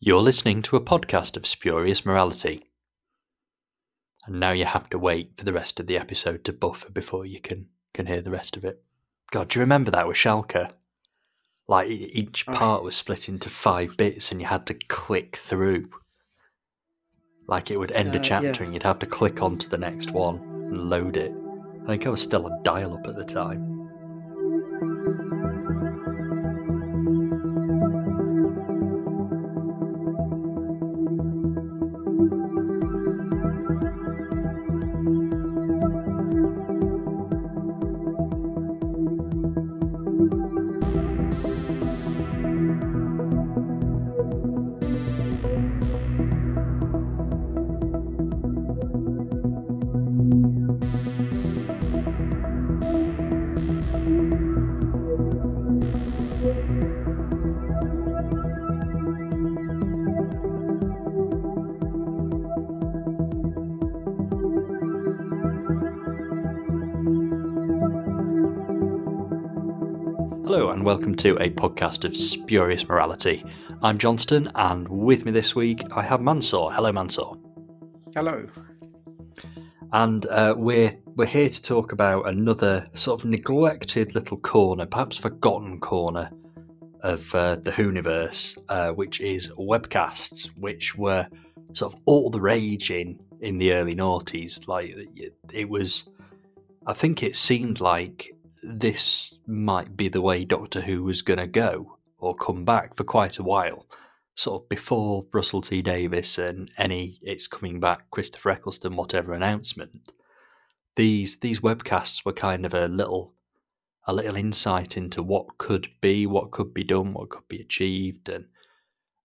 You're listening to a podcast of spurious morality. And now you have to wait for the rest of the episode to buffer before you can, can hear the rest of it. God, do you remember that with Shalka? Like each Oh. part was split into five bits and you had to click through. Like it would end a Uh, chapter yeah. and you'd have to click on to the next one and load it. I think I was still on dial up at the time. To a podcast of spurious morality. I'm Johnstone, and with me this week I have Mansoor. Hello, Mansoor. Hello. And uh, we're we're here to talk about another sort of neglected little corner, perhaps forgotten corner of uh, the Whoniverse, uh, which is webcasts, which were sort of all the rage in in the early noughties. Like it, it was, I think it seemed like this might be the way Doctor Who was going to go or come back for quite a while. Sort of before Russell T Davies and any it's coming back Christopher Eccleston whatever announcement. These these webcasts were kind of a little a little insight into what could be, what could be done, what could be achieved, and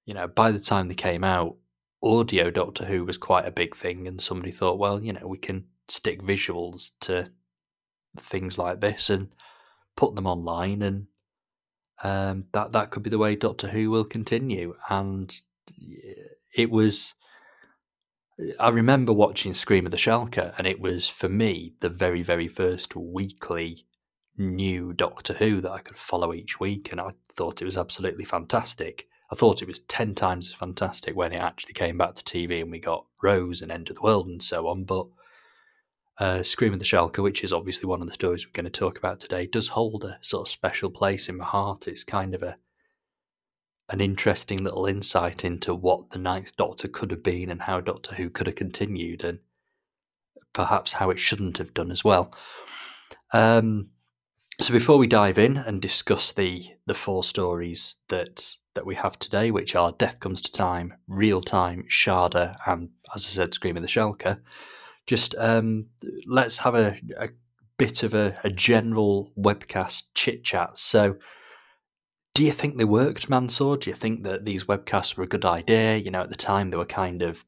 you know by the time they came out, audio Doctor Who was quite a big thing, and somebody thought, well, you know, we can stick visuals to things like this and put them online, and um, that that could be the way Doctor Who will continue. And it was. I remember watching Scream of the Shalka, and it was for me the very, very first weekly new Doctor Who that I could follow each week, and I thought it was absolutely fantastic. I thought it was ten times as fantastic when it actually came back to TV and we got Rose and End of the World and so on. But uh, Scream of the Shalka, which is obviously one of the stories we're going to talk about today, does hold a sort of special place in my heart. It's kind of a an interesting little insight into what the Ninth Doctor could have been and how Doctor Who could have continued, and perhaps how it shouldn't have done as well. Um, so before we dive in and discuss the the four stories that that we have today, which are Death Comes to Time, Real Time, Shada, and as I said, Scream of the Shalka, just um, let's have a, a bit of a, a general webcast chit chat. So, do you think they worked, Mansoor? Do you think that these webcasts were a good idea? You know, at the time they were kind of,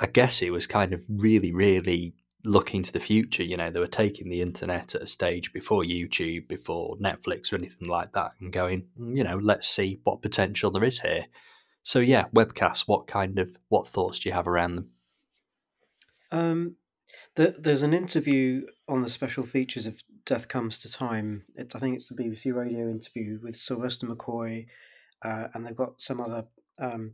I guess it was kind of really, really looking to the future. You know, they were taking the internet at a stage before YouTube, before Netflix or anything like that, and going, "Mm, you know, let's see what potential there is here. So, yeah, webcasts. What kind of what thoughts do you have around them? Um, the, there's an interview on the special features of Death Comes to Time. It's, I think it's the BBC Radio interview with Sylvester McCoy, uh, and they've got some other um,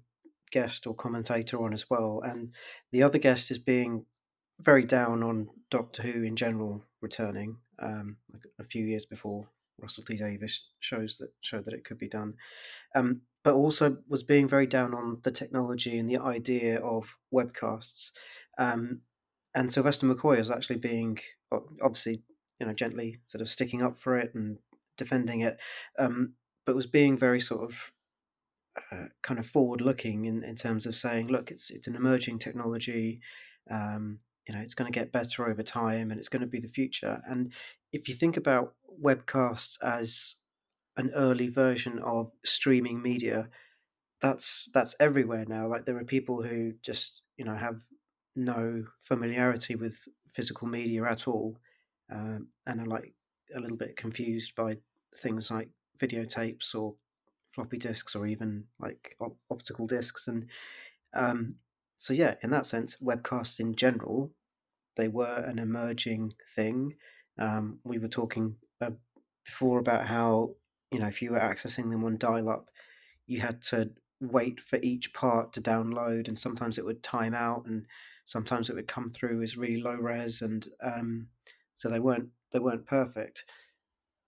guest or commentator on as well. And the other guest is being very down on Doctor Who in general returning, um, a few years before Russell T Davies shows that showed that it could be done. Um, but also was being very down on the technology and the idea of webcasts. Um, and Sylvester McCoy was actually being obviously, you know, gently sort of sticking up for it and defending it, um, but was being very sort of uh, kind of forward looking in, in terms of saying, look, it's it's an emerging technology. Um, you know, it's going to get better over time, and it's going to be the future. And if you think about webcasts as an early version of streaming media, that's that's everywhere now. Like there are people who just you know have no familiarity with physical media at all, um, and are like a little bit confused by things like videotapes or floppy disks or even like op- optical discs. And um, so, yeah, in that sense, webcasts in general, they were an emerging thing. Um, we were talking uh, before about how you know if you were accessing them on dial-up, you had to wait for each part to download, and sometimes it would time out, and sometimes it would come through as really low res, and um, so they weren't they weren't perfect,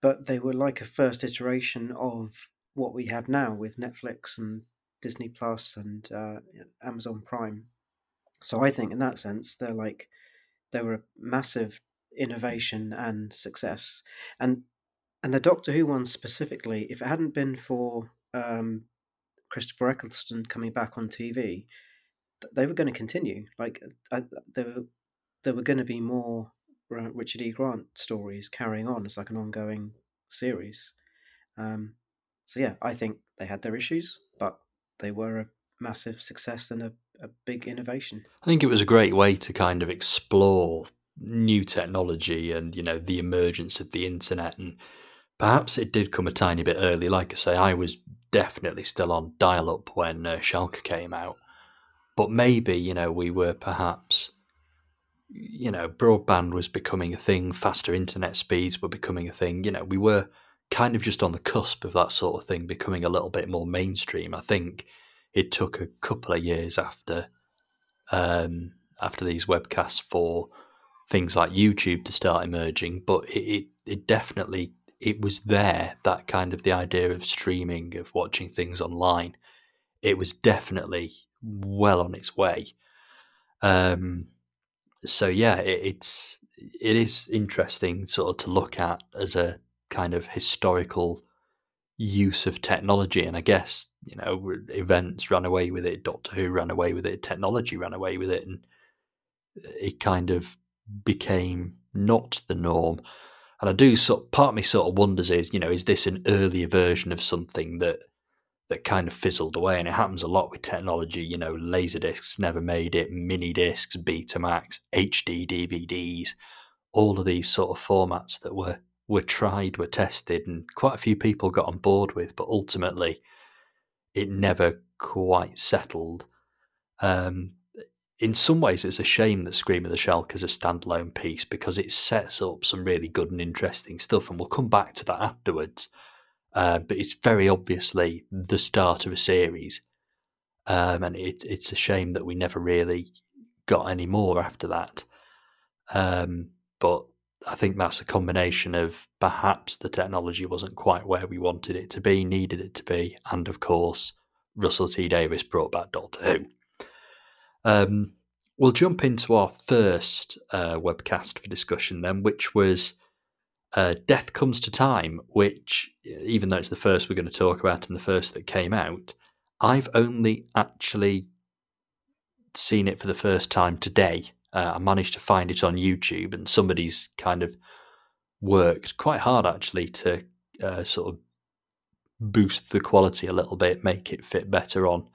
but they were like a first iteration of what we have now with Netflix and Disney Plus and uh, Amazon Prime. So I think in that sense they're like they were a massive innovation and success, and and the Doctor Who one specifically, if it hadn't been for um, Christopher Eccleston coming back on TV, they were going to continue. Like I, there, were, there were going to be more Richard E. Grant stories carrying on as like an ongoing series. Um, so yeah, I think they had their issues, but they were a massive success and a, a big innovation. I think it was a great way to kind of explore new technology and you know the emergence of the internet and Perhaps it did come a tiny bit early. Like I say, I was definitely still on dial up when uh, Shalka came out. But maybe, you know, we were perhaps, you know, broadband was becoming a thing, faster internet speeds were becoming a thing. You know, we were kind of just on the cusp of that sort of thing becoming a little bit more mainstream. I think it took a couple of years after um, after these webcasts for things like YouTube to start emerging, but it, it, it definitely it was there that kind of the idea of streaming of watching things online it was definitely well on its way. Um, so yeah it, it's it is interesting sort of to look at as a kind of historical use of technology. And i guess you know events ran away with it doctor who ran away with it technology ran away with it and it kind of became not the norm. And I do sort part of me sort of wonders is, you know, is this an earlier version of something that that kind of fizzled away? And it happens a lot with technology, you know, laser discs never made it, mini discs, Betamax, HD DVDs, all of these sort of formats that were were tried, were tested, and quite a few people got on board with, but ultimately it never quite settled. Um, in some ways, it's a shame that Scream of the Shalka is a standalone piece because it sets up some really good and interesting stuff, and we'll come back to that afterwards. Uh, but it's very obviously the start of a series, um, and it, it's a shame that we never really got any more after that. Um, but I think that's a combination of perhaps the technology wasn't quite where we wanted it to be, needed it to be, and of course, Russell T Davies brought back Doctor Who. Um, we'll jump into our first uh, webcast for discussion then, which was uh, Death Comes to Time, which, even though it's the first we're going to talk about and the first that came out, I've only actually seen it for the first time today. Uh, I managed to find it on YouTube, and somebody's kind of worked quite hard actually to uh, sort of boost the quality a little bit, make it fit better on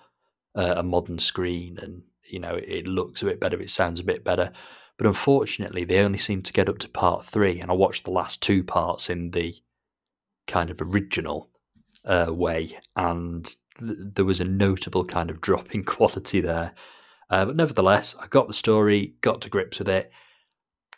uh, a modern screen, and you know, it looks a bit better, it sounds a bit better. But unfortunately, they only seem to get up to part three, and I watched the last two parts in the kind of original uh, way, and th- there was a notable kind of drop in quality there. Uh, but nevertheless, I got the story, got to grips with it.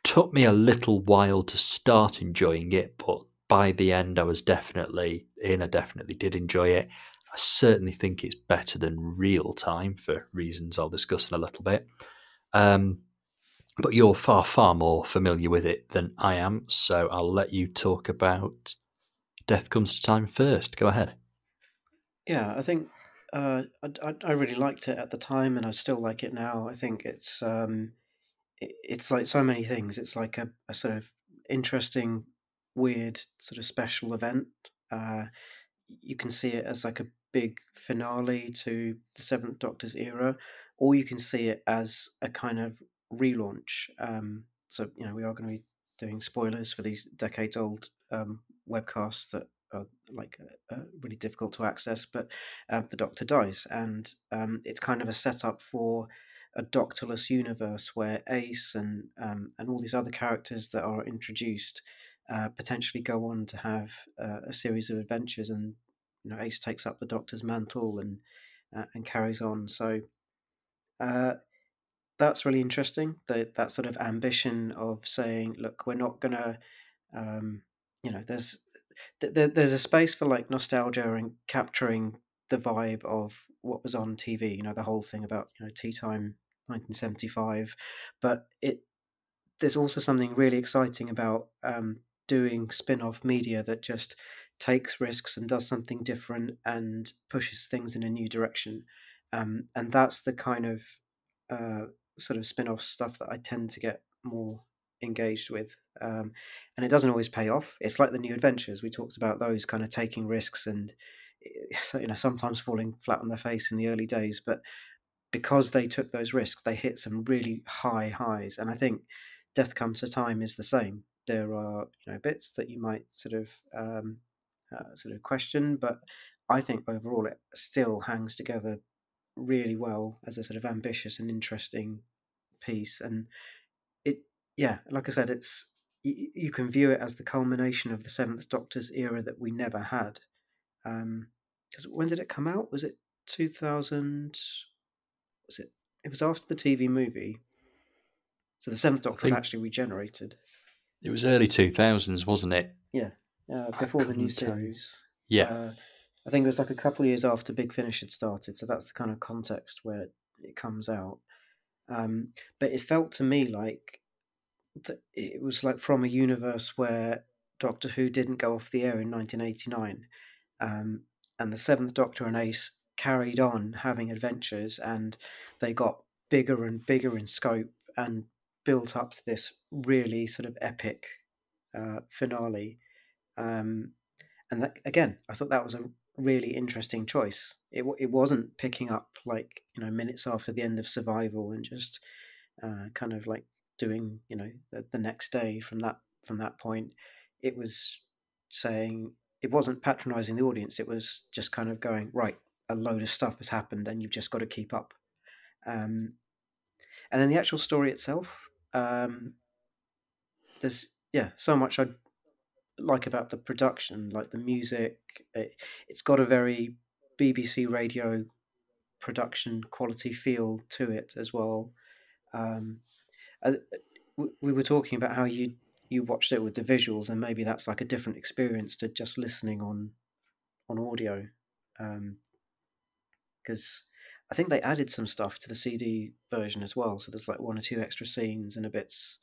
Took me a little while to start enjoying it, but by the end, I was definitely in. I definitely did enjoy it. I certainly think it's better than real time for reasons I'll discuss in a little bit. Um, but you're far, far more familiar with it than I am, so I'll let you talk about Death Comes to Time first. Go ahead. Yeah, I think uh, I, I really liked it at the time, and I still like it now. I think it's um, it, it's like so many things. It's like a, a, sort of interesting, weird, sort of special event. Uh, you can see it as like a big finale to the Seventh Doctor's era, or you can see it as a kind of relaunch. Um, so you know we are going to be doing spoilers for these decades-old um, webcasts that are like uh, uh, really difficult to access. But uh, the Doctor dies, and um, it's kind of a setup for a Doctorless universe where Ace and um, and all these other characters that are introduced uh, potentially go on to have uh, a series of adventures and you know Ace takes up the Doctor's mantle and and carries on. So uh, that's really interesting. That that sort of ambition of saying, look, we're not gonna, um, you know, there's th- there's a space for like nostalgia and capturing the vibe of what was on TV. You know, the whole thing about you know tea time, 1975, but it there's also something really exciting about um, doing spin-off media that just takes risks and does something different and pushes things in a new direction. Um, and that's the kind of uh, sort of spin-off stuff that I tend to get more engaged with. Um, and it doesn't always pay off. It's like the new adventures. We talked about those kind of taking risks and you know sometimes falling flat on their face in the early days, but because they took those risks, they hit some really high highs. And I think Death Comes to Time is the same. There are you know bits that you might sort of um, uh, sort of question, but I think overall it still hangs together really well as a sort of ambitious and interesting piece. And it, yeah, like I said, it's you, you can view it as the culmination of the Seventh Doctor's era that we never had. Because um, when did it come out? Was it two thousand? Was it? It was after the TV movie. So the Seventh Doctor had actually regenerated. It was early two thousands, wasn't it? Yeah, uh, before the new series. Yeah. Uh, I think it was like a couple of years after Big Finish had started, so that's the kind of context where it comes out. Um, but it felt to me like it was like from a universe where Doctor Who didn't go off the air in 1989, um, and the Seventh Doctor and Ace carried on having adventures, and they got bigger and bigger in scope and built up to this really sort of epic uh, finale. Um, and that, again, I thought that was a really interesting choice. It it wasn't picking up like you know minutes after the end of Survival and just uh, kind of like doing you know the, the next day from that from that point. It was saying it wasn't patronizing the audience. It was just kind of going right. A load of stuff has happened, and you've just got to keep up. Um, and then the actual story itself, um, there's yeah so much I like about the production, like the music. It, it's got a very BBC radio production quality feel to it as well. Um, uh, we were talking about how you you watched it with the visuals, and maybe that's like a different experience to just listening on on audio. Because um, I think they added some stuff to the CD version as well. So there's like one or two extra scenes and a bits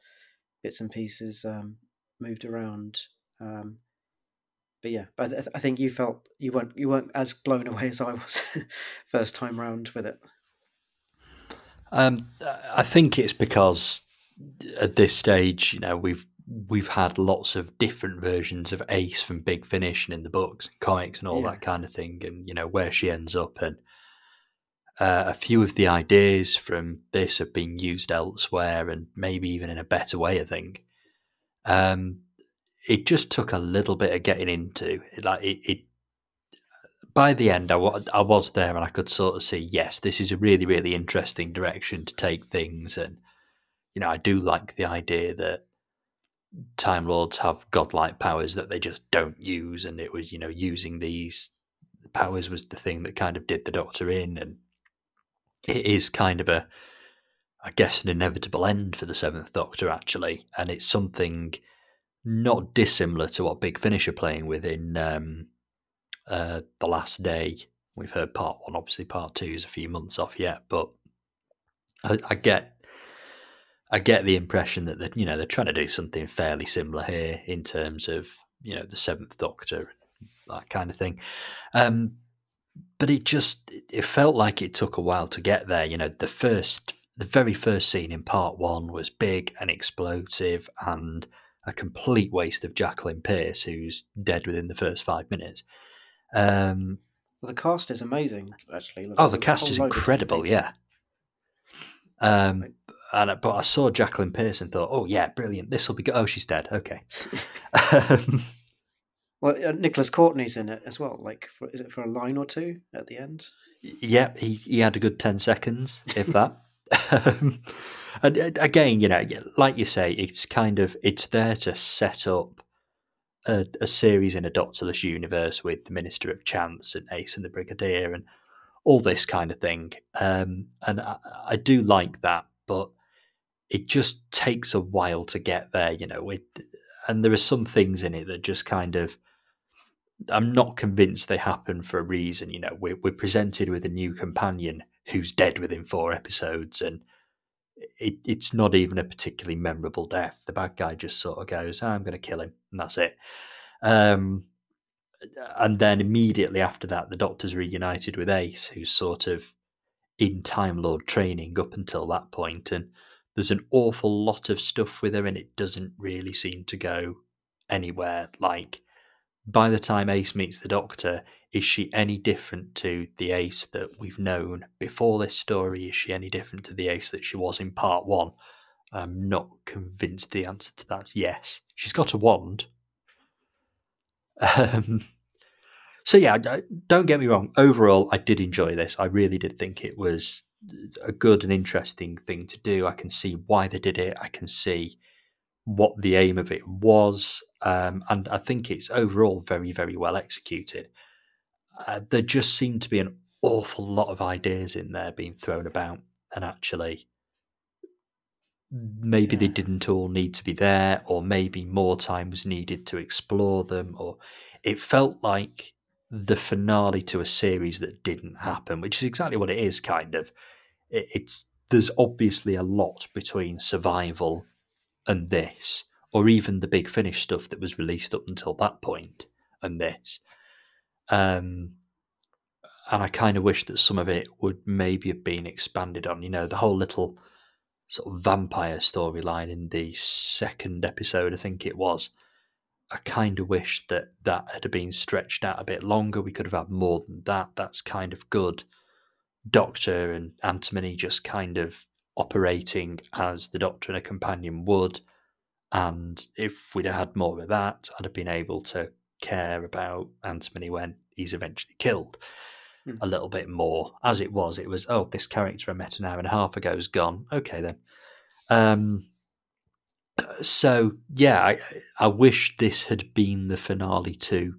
bits and pieces um, moved around um, but yeah, but I, th- I, think you felt you weren't you weren't as blown away as I was first time round with it. Um, I think it's because at this stage, you know, we've we've had lots of different versions of Ace from Big Finish and in the books and comics and all yeah. that kind of thing, and you know where she ends up, and uh, a few of the ideas from this have been used elsewhere, and maybe even in a better way. I think. Um, it just took a little bit of getting into. Like it, it by the end, I, I was there and I could sort of see, yes, this is a really, really interesting direction to take things. And, you know, I do like the idea that Time Lords have godlike powers that they just don't use. And it was, you know, using these powers was the thing that kind of did the Doctor in. And it is kind of a, I guess, an inevitable end for the Seventh Doctor, actually. And it's something not dissimilar to what Big Finish are playing with in um, uh, The Last Day. We've heard part one, obviously, part two is a few months off yet, but I, I get. I get the impression that they you know they're trying to do something fairly similar here in terms of you know the Seventh Doctor, that kind of thing. Um, but it just it felt like it took a while to get there. You know, the first, the very first scene in part one was big and explosive and a complete waste of Jacqueline Pearce, who's dead within the first five minutes. Um, well, the cast is amazing, actually. oh, the cast is incredible, yeah. Um, and but I saw Jacqueline Pearce and thought, oh yeah, brilliant. This will be good. Oh, she's dead. Okay. um, well, uh, Nicholas Courtney's in it as well. Like, for, is it for a line or two at the end? Yeah, he he had a good ten seconds, if that. Um, and uh, again, you know, like you say, it's kind of it's there to set up a, a series in a Doctorless universe with the Minister of Chance and Ace and the Brigadier and all this kind of thing. Um, and I, I, do like that, but it just takes a while to get there, you know. It, and there are some things in it that just kind of I'm not convinced they happen for a reason. You know, we're, we're presented with a new companion who's dead within four episodes, and it, it's not even a particularly memorable death. The bad guy just sort of goes, oh, "I'm going to kill him," and that's it. Um, and then immediately after that, the Doctor's reunited with Ace, who's sort of in Time Lord training up until that point, and there's an awful lot of stuff with her, and it doesn't really seem to go anywhere. Like by the time Ace meets the Doctor, is she any different to the Ace that we've known before this story? Is she any different to the Ace that she was in part one? I'm not convinced the answer to that's yes. She's got a wand. Um, so yeah, don't get me wrong. Overall, I did enjoy this. I really did think it was a good and interesting thing to do. I can see why they did it. I can see what the aim of it was, um, and I think it's overall very, very well executed. Uh, there just seemed to be an awful lot of ideas in there being thrown about, and actually, maybe yeah. they didn't all need to be there, or maybe more time was needed to explore them, or it felt like the finale to a series that didn't happen, which is exactly what it is, kind of. It, it's there's obviously a lot between survival and this, or even the big finish stuff that was released up until that point and this. Um, and I kind of wish that some of it would maybe have been expanded on. You know, the whole little sort of vampire storyline in the second episode, I think it was. I kind of wish that that had been stretched out a bit longer. We could have had more than that. That's kind of good. Doctor and Antimony just kind of operating as the Doctor and a companion would. And if we'd had more of that, I'd have been able to care about Antimony when he's eventually killed mm. a little bit more. As it was, it was, oh, this character I met an hour and a half ago is gone. Okay, then. Um, so, yeah, I, I wish this had been the finale to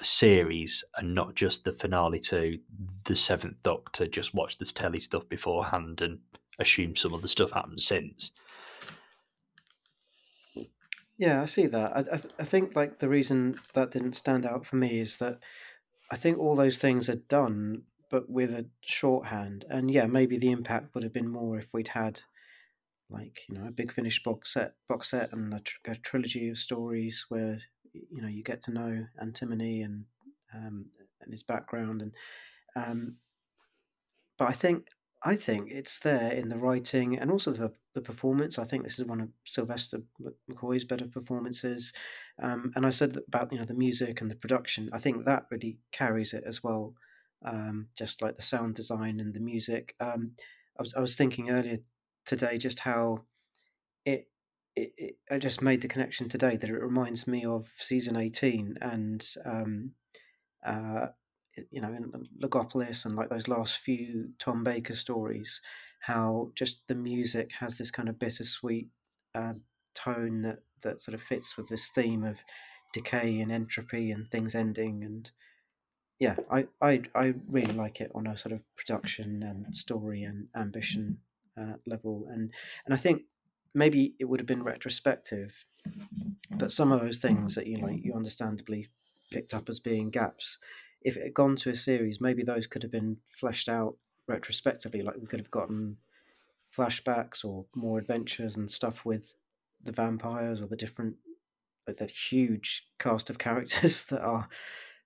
a series and not just the finale to the Seventh Doctor. Just watch this telly stuff beforehand and assume some of the stuff happened since. Yeah, I see that. I, I, I think like the reason that didn't stand out for me is that I think all those things are done, but with a shorthand. And yeah, maybe the impact would have been more if we'd had like you know a big finished box set, box set, and a, tr- a trilogy of stories where you know you get to know Antimony and um, and his background and um, but I think I think it's there in the writing and also the, the performance. I think this is one of Sylvester McCoy's better performances. Um, and I said about you know the music and the production. I think that really carries it as well. Um, just like the sound design and the music. Um, I was I was thinking earlier today just how it, it, it I just made the connection today that it reminds me of season eighteen and um, uh, you know, in Logopolis and like those last few Tom Baker stories, how just the music has this kind of bittersweet uh, tone that, that sort of fits with this theme of decay and entropy and things ending. And yeah, I, I, I really like it on a sort of production and story and ambition uh, level. And, and I think maybe it would have been retrospective, but some of those things that you like, you understandably picked up as being gaps if it had gone to a series, maybe those could have been fleshed out retrospectively. Like we could have gotten flashbacks or more adventures and stuff with the vampires or the different, like that huge cast of characters that are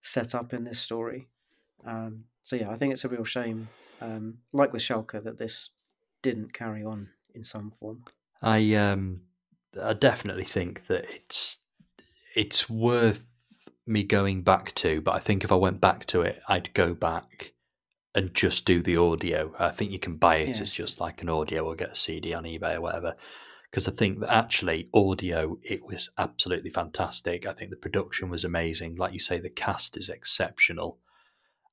set up in this story. Um, so yeah, I think it's a real shame, um, like with Shalka, that this didn't carry on in some form. I um, I definitely think that it's it's worth me going back to, but I think if I went back to it, I'd go back and just do the audio. I think you can buy it yeah. as just like an audio or get a CD on eBay or whatever. Because I think that actually audio, it was absolutely fantastic. I think the production was amazing. Like you say, the cast is exceptional.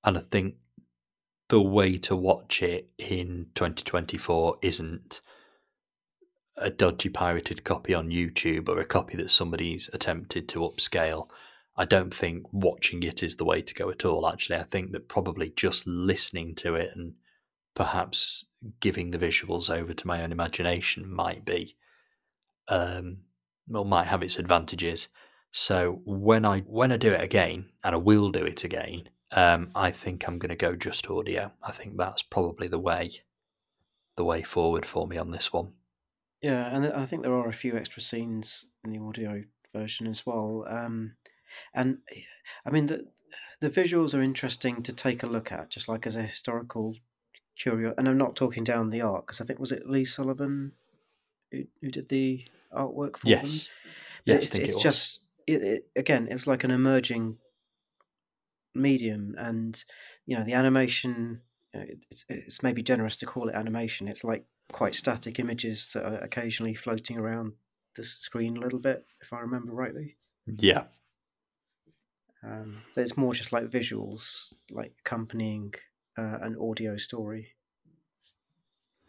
And I think the way to watch it in 2024 isn't a dodgy pirated copy on YouTube or a copy that somebody's attempted to upscale. I don't think watching it is the way to go at all. Actually, I think that probably just listening to it and perhaps giving the visuals over to my own imagination might be, um, well, might have its advantages. So when I when I do it again, and I will do it again, um, I think I'm going to go just audio. I think that's probably the way, the way forward for me on this one. Yeah, and I think there are a few extra scenes in the audio version as well. Um, and eh, I mean the the visuals are interesting to take a look at, just like as a historical curio. And I'm not talking down the art because I think was it Lee Sullivan who, who did the artwork for yes. them. Yes, it's, it's it just it, it, again, it was like an emerging medium, and you know the animation. You know, it- it's it's maybe generous to call it animation. It's like quite static images that are occasionally floating around the screen a little bit, if I remember rightly. Yeah, Um, so it's more just like visuals, like accompanying uh, an audio story.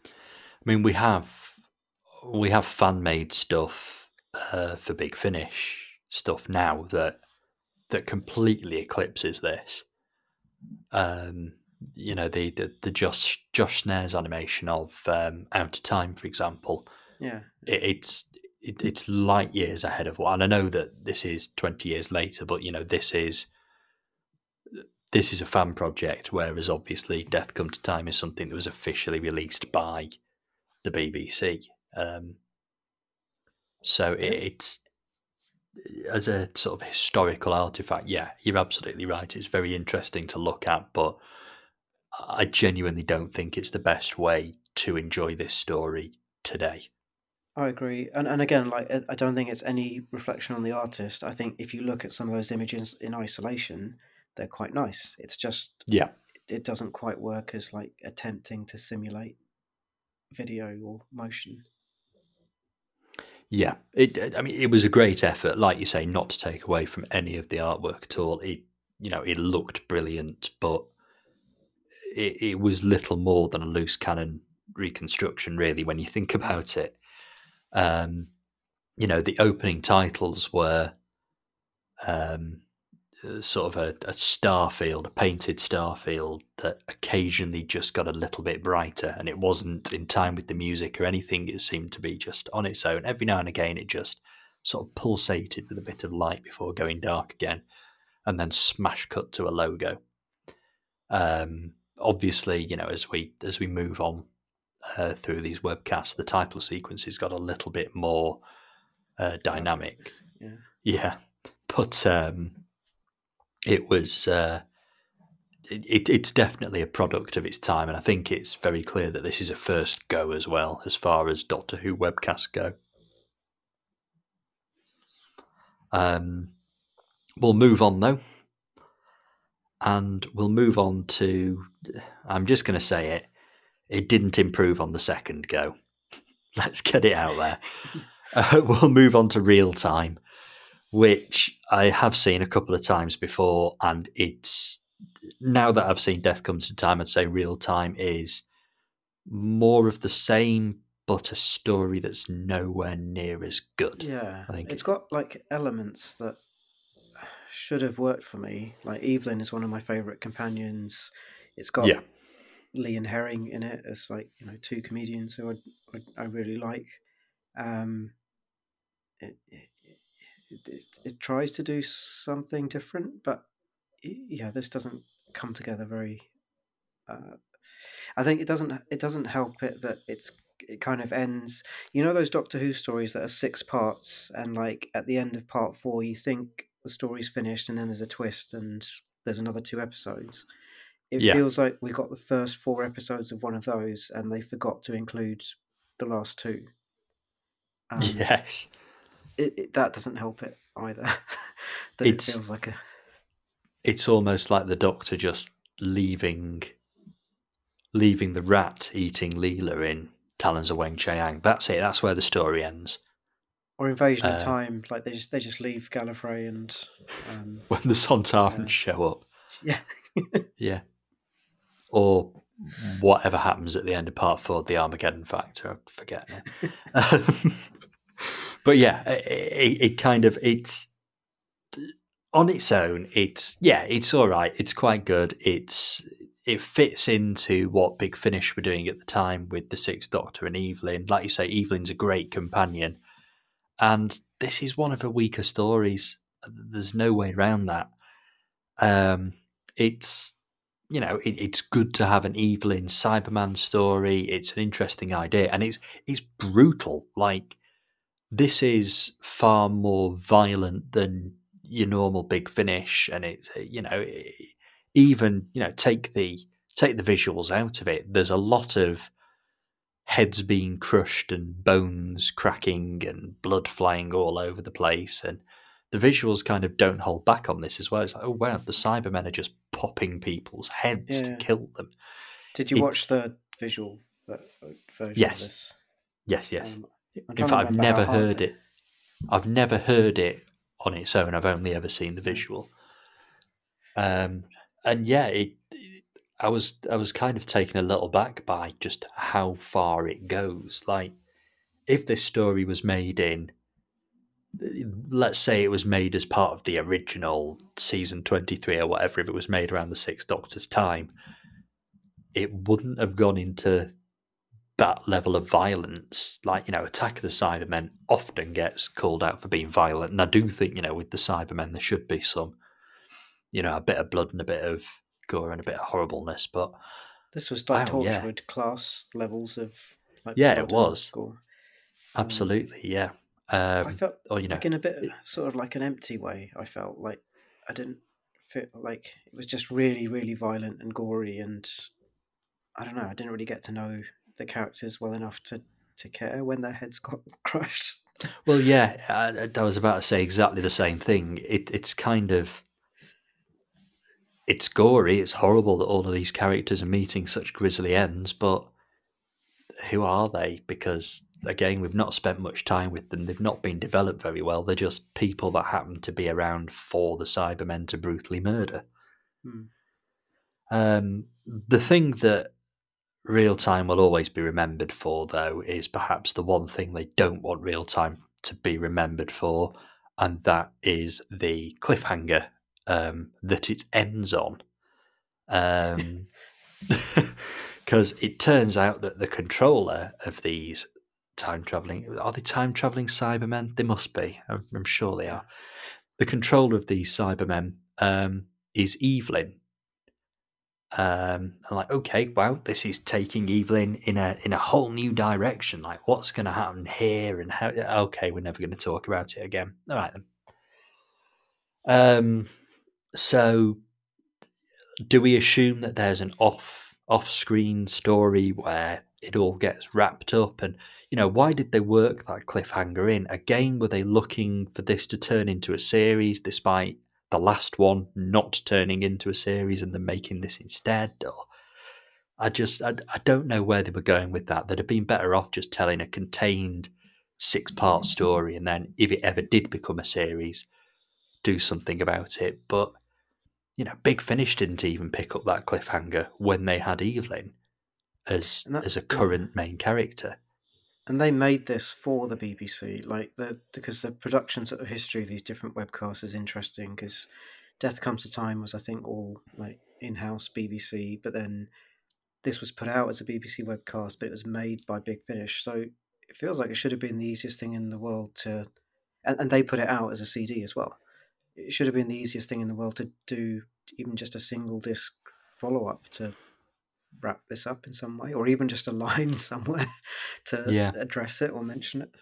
I mean we have we have fan made stuff uh, for Big Finish stuff now that that completely eclipses this. Um, you know the the, the Josh Josh Snares animation of um, Out of Time, for example. Yeah, it, it's it, it's light years ahead of what. And I know that this is twenty years later, but you know this is this is a fan project, whereas obviously Death Come to Time is something that was officially released by the BBC. Um, so it, it's as a sort of historical artifact. Yeah, you're absolutely right. It's very interesting to look at, but I genuinely don't think it's the best way to enjoy this story today. I agree. And and again, like I I don't think it's any reflection on the artist. I think if you look at some of those images in isolation, they're quite nice. It's just Yeah. it doesn't quite work as like attempting to simulate video or motion. Yeah, it. I mean, it was a great effort, like you say, not to take away from any of the artwork at all. It, you know, it looked brilliant, but it, it was little more than a loose cannon reconstruction, really, when you think about it. Um, you know, the opening titles were um, sort of a, a star field, a painted star field that occasionally just got a little bit brighter, and it wasn't in time with the music or anything. It seemed to be just on its own. Every now and again, it just sort of pulsated with a bit of light before going dark again, and then smash cut to a logo. Um, obviously, you know, as we as we move on uh, through these webcasts, the title sequences got a little bit more uh, dynamic. Yeah. Yeah, but um, it was uh, it, it, it's definitely a product of its time, and I think it's very clear that this is a first go as well as far as Doctor Who webcasts go. Um, we'll move on though, and we'll move on to. I'm just going to say it. It didn't improve on the second go. Let's get it out there. Uh, we'll move on to real time, which I have seen a couple of times before, and it's now that I've seen Death Comes to Time, I'd say real time is more of the same, but a story that's nowhere near as good. Yeah, I think it's it- got like elements that should have worked for me. Like Evelyn is one of my favorite companions. It's got Yeah. Lee and Herring in it as like you know two comedians who I I, I really like. Um, it, it, it, it, tries to do something different, but yeah, this doesn't come together very. Uh, I think it doesn't. It doesn't help it that it's it kind of ends. You know those Doctor Who stories that are six parts, and like at the end of part four, you think the story's finished, and then there's a twist, and there's another two episodes. It Yeah. feels like we got the first four episodes of one of those, and they forgot to include the last two. Um, yes. it, it, that doesn't help it either. that It's- it feels like a It's almost like the Doctor just leaving, leaving the rat eating Leela in Talons of Weng Chiang. That's it. That's where the story ends. or invasion Uh, of time. Like they just they just leave Gallifrey and um, When the Sontarans Yeah. show up. yeah, Yeah. Or whatever happens at the end of part four, the Armageddon factor. I forget. Um, but yeah, it, it, it kind of it's on its own. It's yeah, it's all right. It's quite good. It's it fits into what Big Finish were doing at the time with the Sixth Doctor and Evelyn. Like you say, Evelyn's a great companion, and this is one of her weaker stories. There's no way around that. Um, it's you know it, it's good to have an Evelyn Cyberman story. It's an interesting idea, and it's it's brutal. Like this is far more violent than your normal big finish, and it's uh, you know even you know take the take the visuals out of it. There's a lot of heads being crushed and bones cracking and blood flying all over the place and the visuals kind of don't hold back on this as well. It's like, oh wow, the Cybermen are just popping people's heads yeah. to kill them. Did you it's... watch the visual version yes. of this? Yes, yes. Um, In fact, I've never heard it. I've never heard it on its own. I've only ever seen the visual. Um, and yeah, it, I was I was kind of taken a little back by just how far it goes. Like, if this story was made in, let's say it was made as part of the original season twenty three or whatever, if it was made around the Sixth Doctor's time, it wouldn't have gone into that level of violence. Like, you know, Attack of the Cybermen often gets called out for being violent. And I do think, you know, with the Cybermen, there should be some, you know, a bit of blood and a bit of gore and a bit of horribleness. But this was like wow, Torchwood yeah. class levels of. Like, yeah, it was. Um, Absolutely, yeah. Um, I felt or, you know, like in a bit it, sort of like an empty way. I felt like I didn't feel like it was just really, really violent and gory, and I don't know. I didn't really get to know the characters well enough to to care when their heads got crushed. Well, yeah, I, I was about to say exactly the same thing. It, it's kind of it's gory. It's horrible that all of these characters are meeting such grisly ends, but who are they? Because again, we've not spent much time with them. They've not been developed very well. They're just people that happen to be around for the Cybermen to brutally murder. Hmm. Um, the thing that real time will always be remembered for, though, is perhaps the one thing they don't want real time to be remembered for, and that is the cliffhanger um, that it ends on. Um, because it turns out that the controller of these time traveling are they time traveling Cybermen? They must be. I'm, I'm, sure they are. The controller of these Cybermen um, is Evelyn. Um, I'm like, okay, wow, this is taking Evelyn in a in a whole new direction. Like, what's going to happen here? And how? Okay, we're never going to talk about it again. All right then. Um, so, do we assume that there's an off off screen story where it all gets wrapped up? And you know, why did they work that cliffhanger in? Again, were they looking for this to turn into a series, despite the last one not turning into a series and then making this instead? Or I just I, I don't know where they were going with that. They'd have been better off just telling a contained six part mm. story, and then if it ever did become a series, do something about it. But you know, Big Finish didn't even pick up that cliffhanger when they had Evelyn as that, as a current main character. And they made this for the BBC, like the because the production sort of history of these different webcasts is interesting. Because Death Comes to Time was, I think, all like in-house BBC, but then this was put out as a BBC webcast, but it was made by Big Finish. So it feels like it should have been the easiest thing in the world to, and, and they put it out as a CD as well it should have been the easiest thing in the world to do even just a single disc follow up to wrap this up in some way, or even just a line somewhere to yeah. address it or mention it.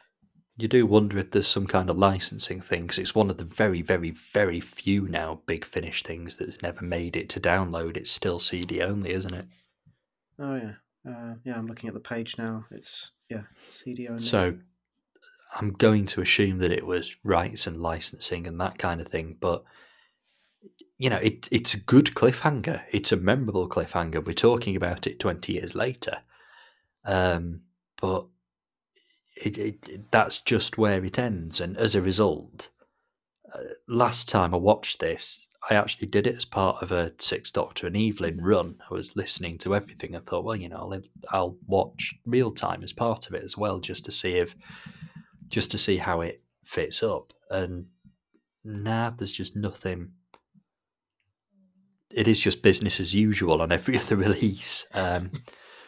You do wonder if there's some kind of licensing thing because it's one of the very, very, very few now big finish things that's never made it to download. It's still CD only, isn't it? Oh yeah, uh, yeah. I'm looking at the page now. It's yeah, CD only. So I'm going to assume that it was rights and licensing and that kind of thing, but you know, it, it's a good cliffhanger. It's a memorable cliffhanger. We're talking about it 20 years later. Um, but it, it, that's just where it ends. And as a result, uh, last time I watched this, I actually did it as part of a Six Doctor and Evelyn run. I was listening to everything. I thought, well, you know, I'll, I'll watch real time as part of it as well, just to see if just to see how it fits up. And nah, there's just nothing. It is just business as usual on every other release. Um,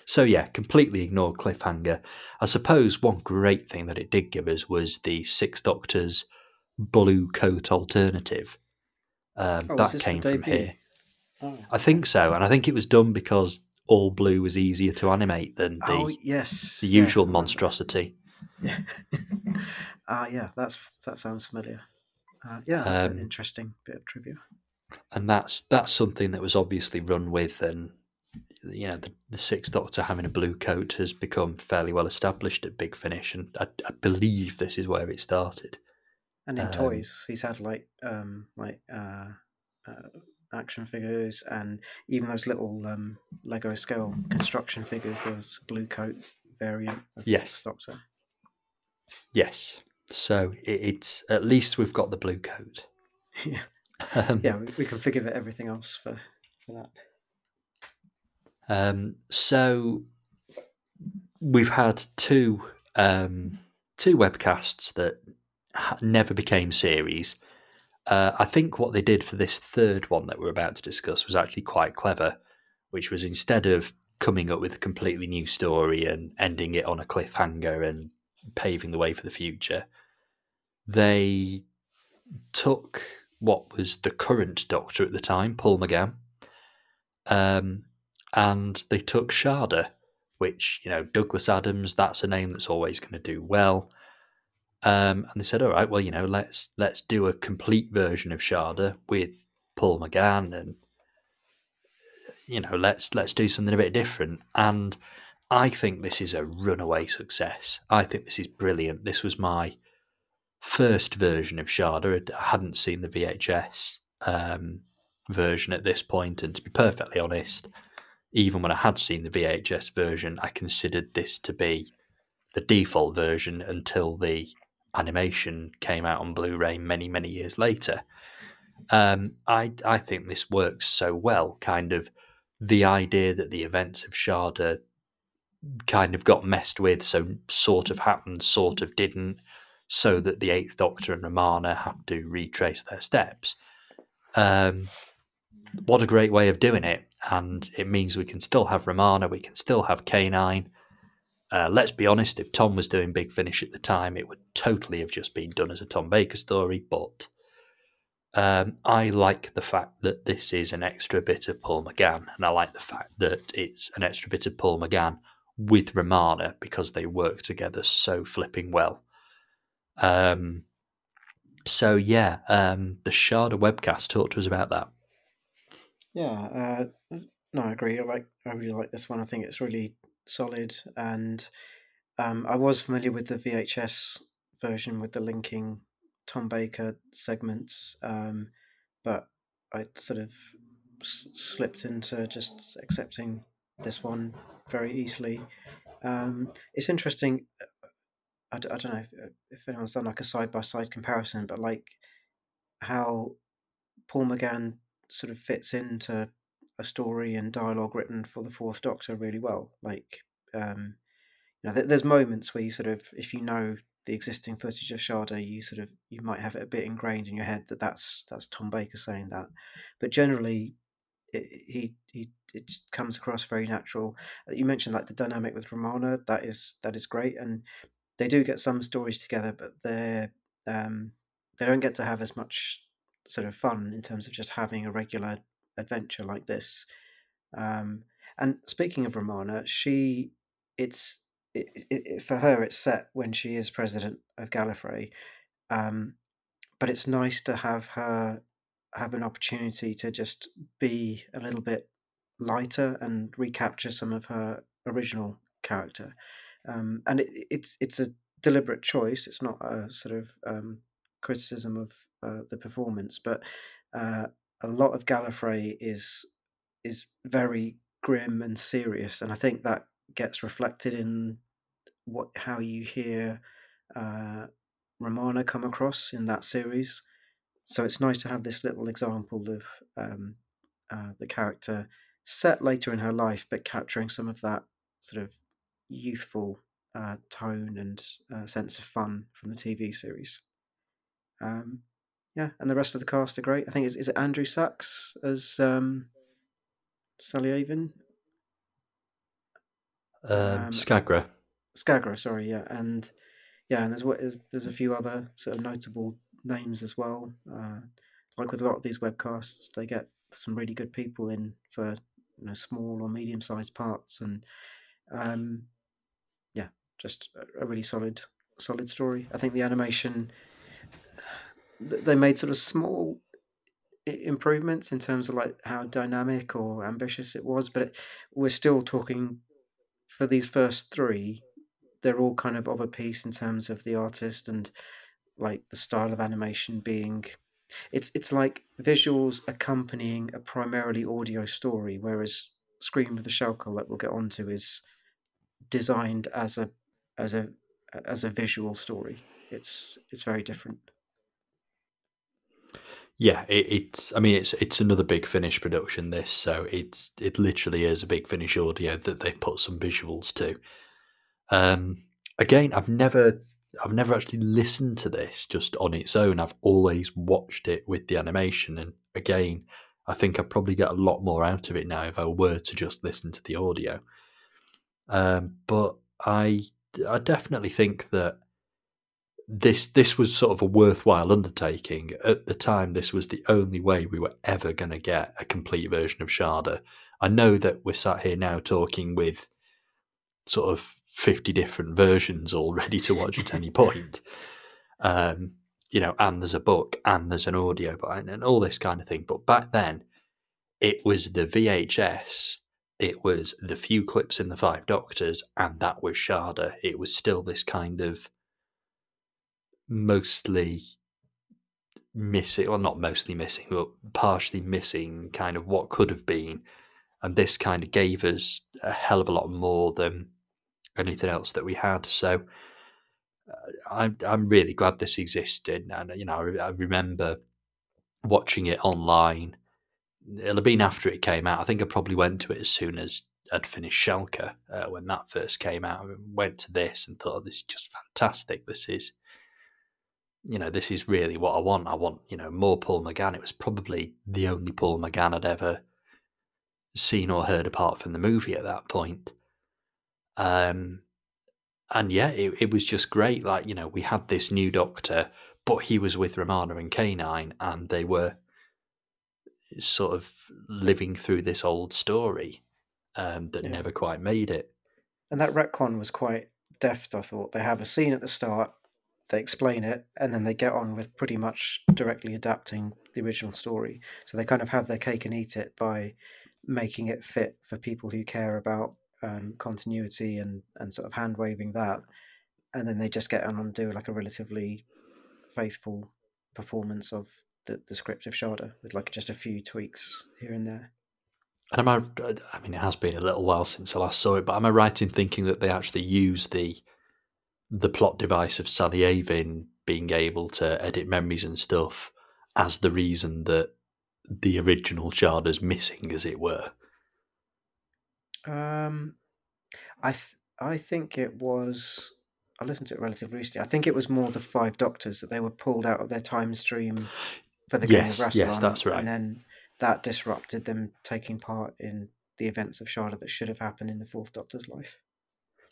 so yeah, completely ignored cliffhanger. I suppose one great thing that it did give us was the Six Doctors blue coat alternative. Um, Oh, that came from here. Oh, I think so, and I think it was done because all blue was easier to animate than the, oh yes, the usual remember. monstrosity. Yeah. Ah, yeah, that's that sounds familiar. Uh, yeah, that's an Um, interesting bit of trivia. And that's that's something that was obviously run with and you know the, the sixth doctor having a blue coat has become fairly well established at big finish and i, I believe this is where it started And in um, toys, he's had like um like uh, uh action figures and even those little um Lego scale construction figures. There was a blue coat variant of the Yes. Sixth Doctor. yes so it, it's at least we've got the blue coat yeah, um, yeah, we, we can forgive it everything else for for that. um, so we've had two um, two webcasts that ha- never became series uh, I think what they did for this third one that we're about to discuss was actually quite clever, which was instead of coming up with a completely new story and ending it on a cliffhanger and paving the way for the future, they took what was the current Doctor at the time, Paul McGann, um, and they took Shada, which, you know, Douglas Adams, that's a name that's always going to do well. Um, and they said, "All right, well, you know, let's let's do a complete version of Shada with Paul McGann, and you know, let's let's do something a bit different." And I think this is a runaway success. I think this is brilliant. This was my first version of Shada. I hadn't seen the VHS um, version at this point, and to be perfectly honest, even when I had seen the VHS version, I considered this to be the default version until the animation came out on Blu-ray many, many years later. Um, I I think this works so well. Kind of the idea that the events of Sharda kind of got messed with, so sort of happened, sort of didn't, so that the Eighth Doctor and Romana have to retrace their steps. Um, what a great way of doing it, and it means we can still have Romana, we can still have K9. Uh, let's be honest, if Tom was doing Big Finish at the time, it would totally have just been done as a Tom Baker story. But um, I like the fact that this is an extra bit of Paul McGann, and I like the fact that it's an extra bit of Paul McGann with Romana because they work together so flipping well. Um, so yeah, um, the Shada webcast talked to us about that. Yeah, uh, no, I agree. I like, I really like this one. I think it's really solid, and um, I was familiar with the VHS version with the linking Tom Baker segments, um, but I sort of s- slipped into just accepting this one very easily. Um, it's interesting. I, d- I don't know if, uh, if anyone's done like a side by side comparison, but like how Paul McGann sort of fits into a story and dialogue written for the Fourth Doctor really well. Like, um, you know, th- there's moments where you sort of, if you know the existing footage of Shada, you sort of you might have it a bit ingrained in your head that that's that's Tom Baker saying that, but generally, it, he he it comes across very natural. You mentioned like the dynamic with Romana, that is that is great, and they do get some stories together, but they're um, they don't get to have as much sort of fun in terms of just having a regular adventure like this. Um, and speaking of Romana, she it's it, it, it, for her it's set when she is president of Gallifrey, um, but it's nice to have her have an opportunity to just be a little bit lighter and recapture some of her original character. Um, and it, it's it's a deliberate choice. It's not a sort of um, criticism of uh, the performance, but uh, a lot of Gallifrey is is very grim and serious, and I think that gets reflected in what how you hear uh, Romana come across in that series. So it's nice to have this little example of um, uh, the character set later in her life, but capturing some of that sort of youthful uh, tone and uh, sense of fun from the TV series. Um, yeah, and the rest of the cast are great. I think is is it Andrew Sachs as um, Salyavin? Um, Um, Skagra. Skagra, sorry, yeah, and yeah, and there's what is there's a few other sort of notable names as well. Uh, like with a lot of these webcasts, they get some really good people in for you know small or medium sized parts, and um, just a, really solid solid story. I think the animation they made sort of small improvements in terms of like how dynamic or ambitious it was, but we're still talking for these first three. They're all kind of of a piece in terms of the artist and like the style of animation being. It's it's like visuals accompanying a primarily audio story, whereas Scream of the Shalka that we'll get onto is designed as a as a as a visual story. It's it's very different. Yeah, it, it's. I mean, it's it's another big Finish production. This, so it's it literally is a big Finish audio that they put some visuals to. Um, again, I've never I've never actually listened to this just on its own. I've always watched it with the animation, and again, I think I probably get a lot more out of it now if I were to just listen to the audio. Um, but I I definitely think that this this was sort of a worthwhile undertaking. At the time, this was the only way we were ever going to get a complete version of Shada. I know that we're sat here now talking with sort of fifty different versions all ready to watch at any point. Um, you know, and there's a book and there's an audio and all this kind of thing. But back then, it was the VHS it was the few clips in the Five Doctors, and that was Shada. It was still this kind of mostly missing, or not mostly missing, but partially missing kind of what could have been. And this kind of gave us a hell of a lot more than anything else that we had. So uh, I'm I'm really glad this existed, and you know I, I remember watching it online it'll have been after it came out. I think I probably went to it as soon as I'd finished Shalka uh, when that first came out. I went to this and thought, this is just fantastic. This is, you know, this is really what I want. I want, you know, more Paul McGann. It was probably the only Paul McGann I'd ever seen or heard apart from the movie at that point. Um, and yeah, it, it was just great. Like, you know, we had this new doctor, but he was with Romana and K9, and they were sort of living through this old story um, that yeah. never quite made it. And that retcon was quite deft, I thought. They have a scene at the start, they explain it, and then they get on with pretty much directly adapting the original story. So they kind of have their cake and eat it by making it fit for people who care about um, continuity and, and sort of hand waving that. And then they just get on and do like a relatively faithful performance of the, the script of Shada with like just a few tweaks here and there. And am I? I mean, it has been a little while since I last saw it, but am I right in thinking that they actually use the the plot device of Salyavin being able to edit memories and stuff as the reason that the original Shada's missing, as it were? Um, I th- I think it was. I listened to it relatively recently. I think it was more the Five Doctors that they were pulled out of their time stream for the yes, of Rassilon. Yes, that's right. And then that disrupted them taking part in the events of Shada that should have happened in the Fourth Doctor's life.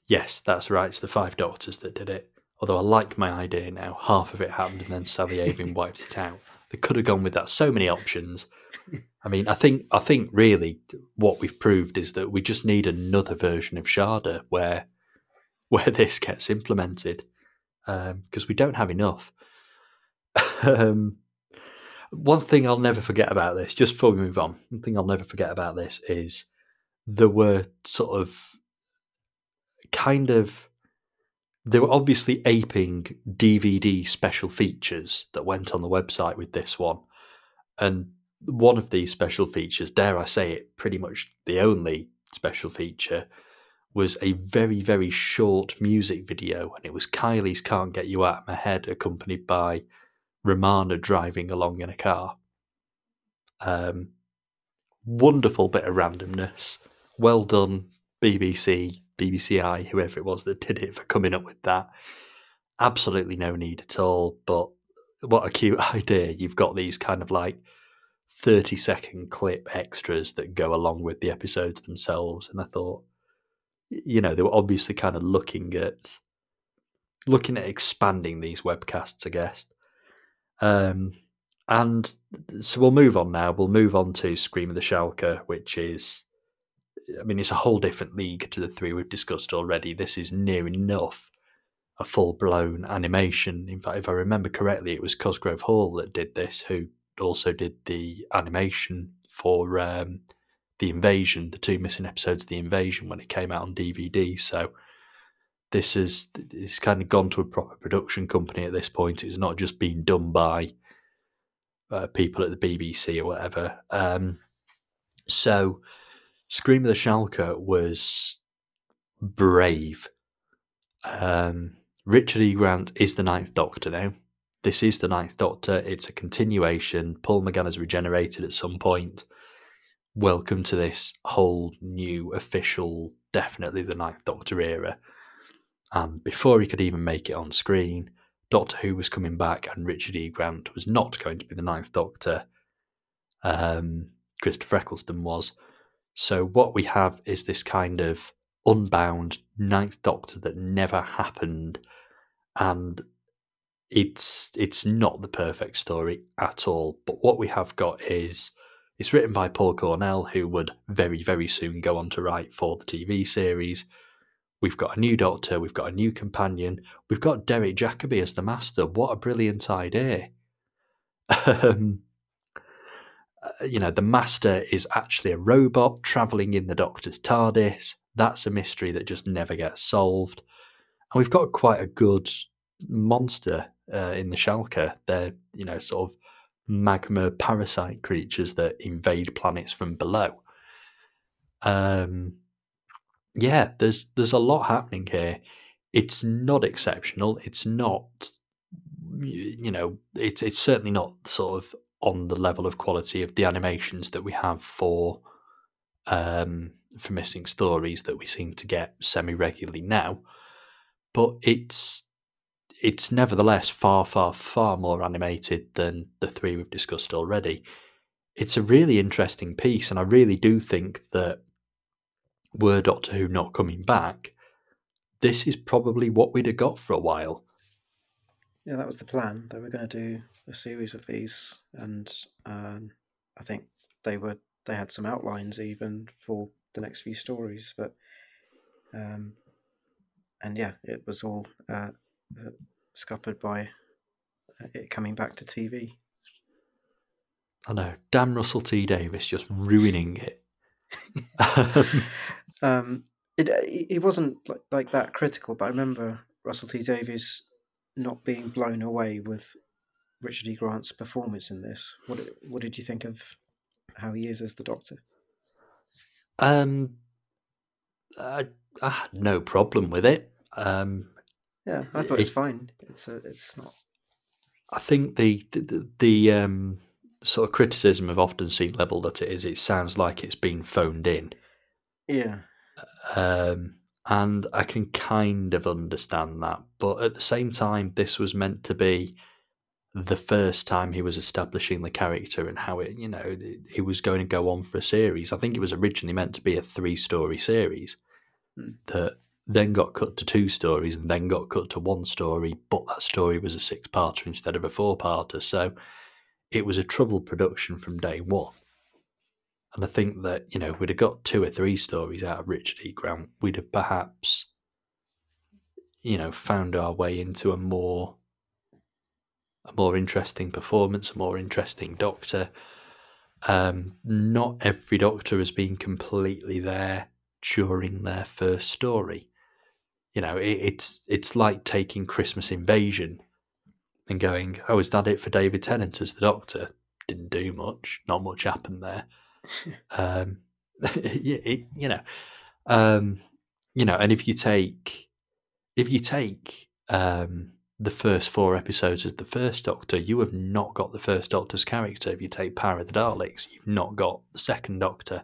Yes, that's right. It's the Five Doctors that did it. Although I like my idea now. Half of it happened and then Salyavin wiped it out. They could have gone with that. So many options. I mean, I think I think really what we've proved is that we just need another version of Shada where where this gets implemented because um, we don't have enough. um, one thing I'll never forget about this, just before we move on, one thing I'll never forget about this is there were sort of kind of they were obviously aping DVD special features that went on the website with this one. And one of these special features, dare I say it, pretty much the only special feature, was a very, very short music video. And it was Kylie's Can't Get You Out of My Head, accompanied by Romana driving along in a car. Um, wonderful bit of randomness. Well done, BBC, BBCI, whoever it was that did it for coming up with that. Absolutely no need at all, but what a cute idea. You've got these kind of like 30 second clip extras that go along with the episodes themselves. And I thought, you know, they were obviously kind of looking at looking at expanding these webcasts, I guess. Um, and so we'll move on now. We'll move on to Scream of the Shalka, which is, I mean, it's a whole different league to the three we've discussed already. This is near enough a full blown animation. In fact, if I remember correctly, it was Cosgrove Hall that did this, who also did the animation for um, the invasion, the two missing episodes of the invasion when it came out on DVD. So this is it's kind of gone to a proper production company at this point. It's not just being done by uh, people at the BBC or whatever. Um, so, Scream of the Shalka was brave. Um, Richard E. Grant is the Ninth Doctor now. This is the Ninth Doctor. It's a continuation. Paul McGann has regenerated at some point. Welcome to this whole new official, definitely the Ninth Doctor era. And before he could even make it on screen, Doctor Who was coming back and Richard E. Grant was not going to be the Ninth Doctor. Um, Christopher Eccleston was. So what we have is this kind of unbound Ninth Doctor that never happened, and it's it's not the perfect story at all. But what we have got is it's written by Paul Cornell, who would very very soon go on to write for the TV series. We've got a new doctor, we've got a new companion, we've got Derek Jacobi as the master. What a brilliant idea! Um, uh, you know, the master is actually a robot traveling in the doctor's TARDIS. That's a mystery that just never gets solved. And we've got quite a good monster uh, in the Shalka. They're, you know, sort of magma parasite creatures that invade planets from below. Um, yeah, there's there's a lot happening here. It's not exceptional. It's not, you know, it's it's certainly not sort of on the level of quality of the animations that we have for um, for missing stories that we seem to get semi regularly now. But it's it's nevertheless far, far, far more animated than the three we've discussed already. It's a really interesting piece, and I really do think that were Doctor Who not coming back, this is probably what we'd have got for a while. Yeah, that was the plan. They were going to do a series of these, and um, I think they were they had some outlines even for the next few stories, but um, and yeah, it was all uh, uh, scuppered by uh, it coming back to TV. I know, damn Russell T Davies just ruining it. um, it it wasn't like, like that critical, but I remember Russell T Davies not being blown away with Richard E. Grant's performance in this. What what did you think of how he is as the Doctor? Um, I, I had no problem with it. Um, yeah, I thought it, it's fine. It's a, it's not. I think the the, the um, sort of criticism I've often seen levelled at it is it sounds like it's been phoned in. Yeah. Um, and I can kind of understand that, but at the same time, this was meant to be the first time he was establishing the character and how it, you know, he was going to go on for a series. I think it was originally meant to be a three-story series mm. that then got cut to two stories and then got cut to one story, but that story was a six-parter instead of a four-parter. So it was a troubled production from day one. And I think that, you know, we'd have got two or three stories out of Richard E. Grant, we'd have perhaps, you know, found our way into a more a more interesting performance, a more interesting doctor. Um, not every doctor has been completely there during their first story. You know, it, it's it's like taking Christmas Invasion and going, "Oh, is that it for David Tennant as the Doctor?" Didn't do much. Not much happened there. Um, it, you know, um, you know, and if you take if you take um, the first four episodes as the first Doctor, you have not got the first Doctor's character. If you take Power of the Daleks, you've not got the second Doctor.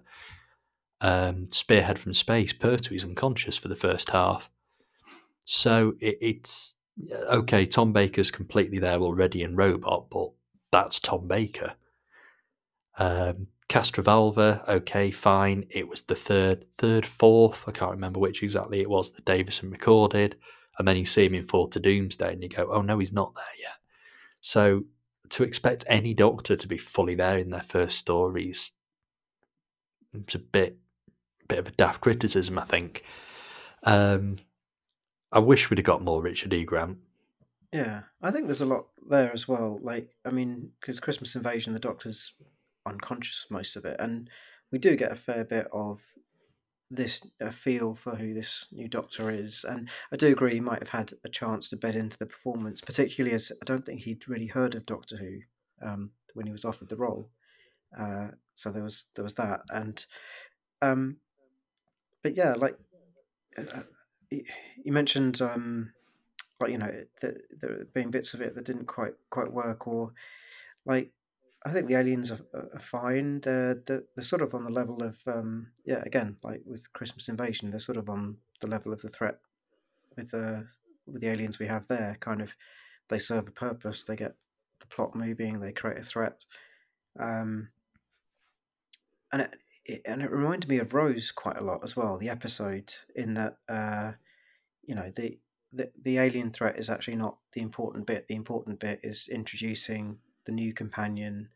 Um, Spearhead from Space, Pertwee's unconscious for the first half. So it, it's okay. Tom Baker's completely there already in Robot, but that's Tom Baker. Um, Castrovalva, okay, fine. It was the third, third, fourth. I can't remember which exactly it was that Davison recorded and then you see him in Four to Doomsday, and you go, "Oh no, he's not there yet." So to expect any doctor to be fully there in their first stories, it's a bit, bit of a daft criticism, I think. Um, I wish we'd have got more Richard E. Grant. Yeah, I think there's a lot there as well. Like, I mean, because Christmas Invasion, the Doctor's unconscious most of it, and we do get a fair bit of this a feel for who this new Doctor is. And I do agree he might have had a chance to bed into the performance, particularly as I don't think he'd really heard of Doctor Who um, when he was offered the role. Uh, so there was there was that, and um, but yeah, like uh, you mentioned um, like you know there, there being bits of it that didn't quite quite work or like I think the aliens are, are fine. They're, they're, they're sort of on the level of um, yeah. Again, like with Christmas Invasion, they're sort of on the level of the threat with the with the aliens we have there. Kind of, they serve a purpose. They get the plot moving. They create a threat. Um, and it, it and it reminded me of Rose quite a lot as well. The episode in that uh, you know the the, the alien threat is actually not the important bit. The important bit is introducing the new companion,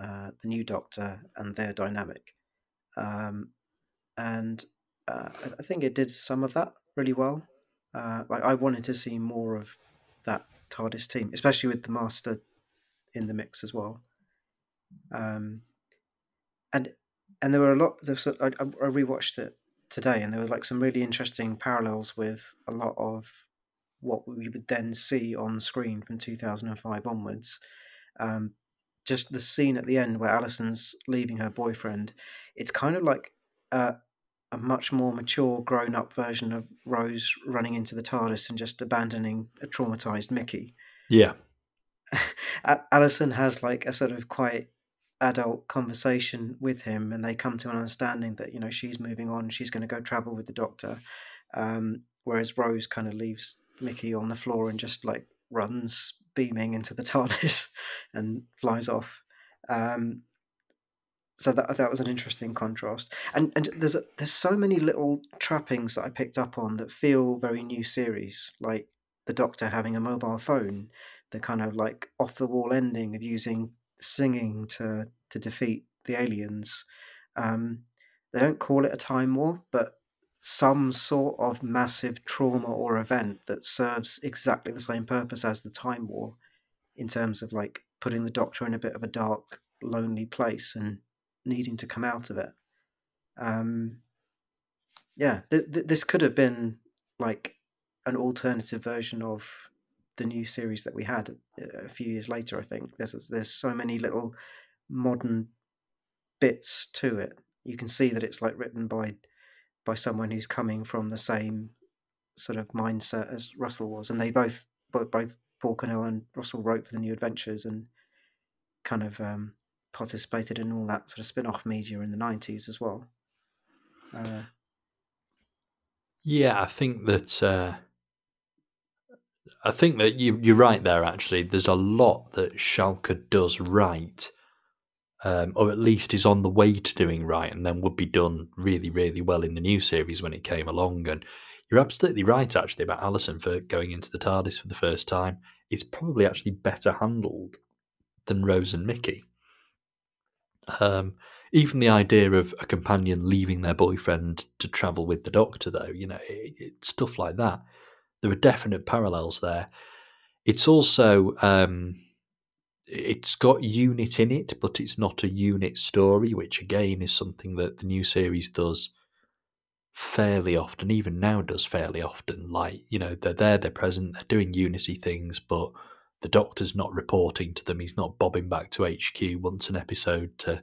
uh, the new doctor, and their dynamic. Um, and uh, I think it did some of that really well. Uh, like I wanted to see more of that TARDIS team, especially with the Master in the mix as well. Um, and and there were a lot. I, I rewatched it today, and there were like some really interesting parallels with a lot of what we would then see on screen from 2005 onwards. Um, just the scene at the end where Alison's leaving her boyfriend, it's kind of like a, a much more mature, grown up version of Rose running into the TARDIS and just abandoning a traumatized Mickey. Yeah. Alison has like a sort of quite adult conversation with him and they come to an understanding that you know she's moving on she's going to go travel with the doctor um, whereas rose kind of leaves mickey on the floor and just like runs beaming into the tardis and flies off um, so that that was an interesting contrast and and there's a, there's so many little trappings that i picked up on that feel very new series like the doctor having a mobile phone the kind of like off the wall ending of using singing to to defeat the aliens. Um, they don't call it a time war, but some sort of massive trauma or event that serves exactly the same purpose as the time war, in terms of like putting the Doctor in a bit of a dark, lonely place and needing to come out of it. Um, yeah, th- th- this could have been like an alternative version of the new series that we had uh, a few years later. I think there's there's so many little modern bits to it. You can see that it's like written by by someone who's coming from the same sort of mindset as Russell was, and they both both, Paul Cornell and Russell wrote for the New Adventures and kind of um, participated in all that sort of spin-off media in the '90s as well. Uh, yeah, I think that uh, I think that you, you're right there. Actually, there's a lot that Shalka does right, um, or at least is on the way to doing right, and then would be done really, really well in the new series when it came along. And you're absolutely right, actually, about Allison for going into the TARDIS for the first time. It's probably actually better handled than Rose and Mickey. Um, even the idea of a companion leaving their boyfriend to travel with the Doctor, though, you know, it, it, stuff like that there are definite parallels there. It's also um, it's got unit in it, but it's not a unit story, which again is something that the new series does fairly often, even now does fairly often. Like, you know, they're there, they're present, they're doing unity things, but the doctor's not reporting to them. He's not bobbing back to HQ once an episode to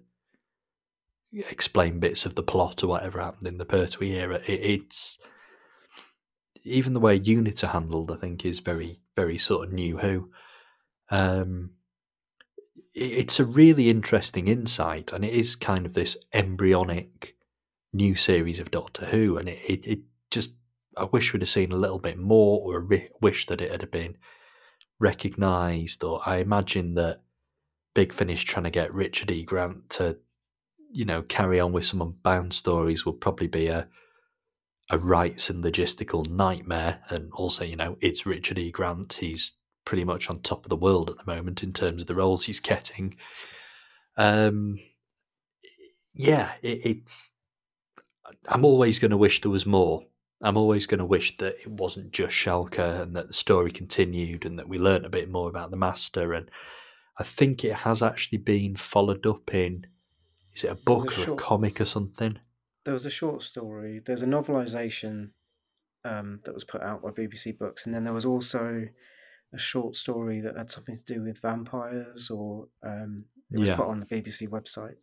explain bits of the plot or whatever happened in the Pertwee era. It, it's even the way units are handled, I think, is very, very sort of new Who. Um, it's a really interesting insight, and it is kind of this embryonic new series of Doctor Who, and it, it, it just I wish we'd have seen a little bit more, or wish that it had been recognised, or I imagine that Big Finish trying to get Richard E. Grant to, you know, carry on with some unbound stories will probably be a a rights and logistical nightmare. And also, you know, it's Richard E. Grant. He's pretty much on top of the world at the moment in terms of the roles he's getting. Um, yeah, it, it's. I'm always going to wish there was more. I'm always going to wish that it wasn't just Shalka and that the story continued and that we learnt a bit more about the master. And I think it has actually been followed up in. Is it a book a or short- a comic or something? There was a short story. There's a novelization um, that was put out by BBC Books, and then there was also a short story that had something to do with vampires, or um, it was Yeah. put on the BBC website.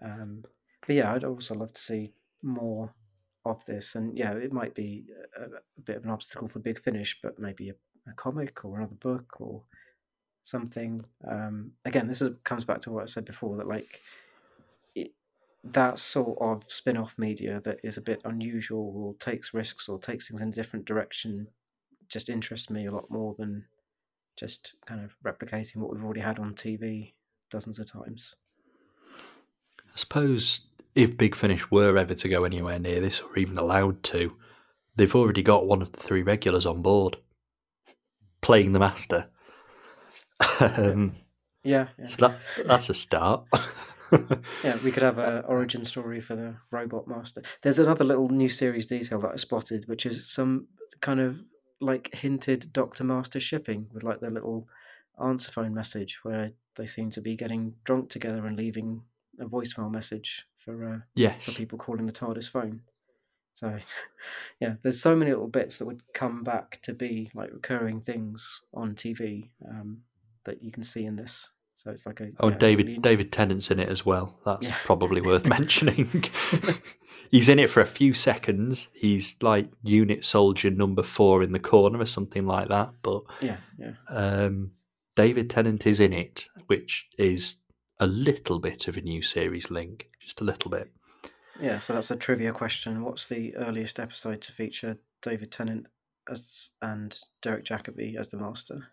Um, but yeah, I'd also love to see more of this, and yeah, it might be a, a bit of an obstacle for Big Finish, but maybe a, a comic or another book or something. Um, again, this is, comes back to what I said before that like it, that sort of spin-off media that is a bit unusual or takes risks or takes things in a different direction just interests me a lot more than just kind of replicating what we've already had on TV dozens of times. I suppose if Big Finish were ever to go anywhere near this or even allowed to, they've already got one of the three regulars on board playing the master. um, Yeah, yeah. so that's that's a start. Yeah, we could have an origin story for the robot master. There's another little new series detail that I spotted, which is some kind of like hinted Doctor Master shipping with like their little answer phone message where they seem to be getting drunk together and leaving a voicemail message for uh, for people calling the TARDIS phone. So, yeah, there's so many little bits that would come back to be like recurring things on TV um, that you can see in this. So it's like a Oh, yeah, David really- David Tennant's in it as well. That's Yeah. probably worth mentioning. He's in it for a few seconds. He's like unit soldier number four in the corner or something like that. But Yeah, yeah. um, David Tennant is in it, which is a little bit of a new series link, just a little bit. Yeah, so that's a trivia question. What's the earliest episode to feature David Tennant as and Derek Jacobi as the Master?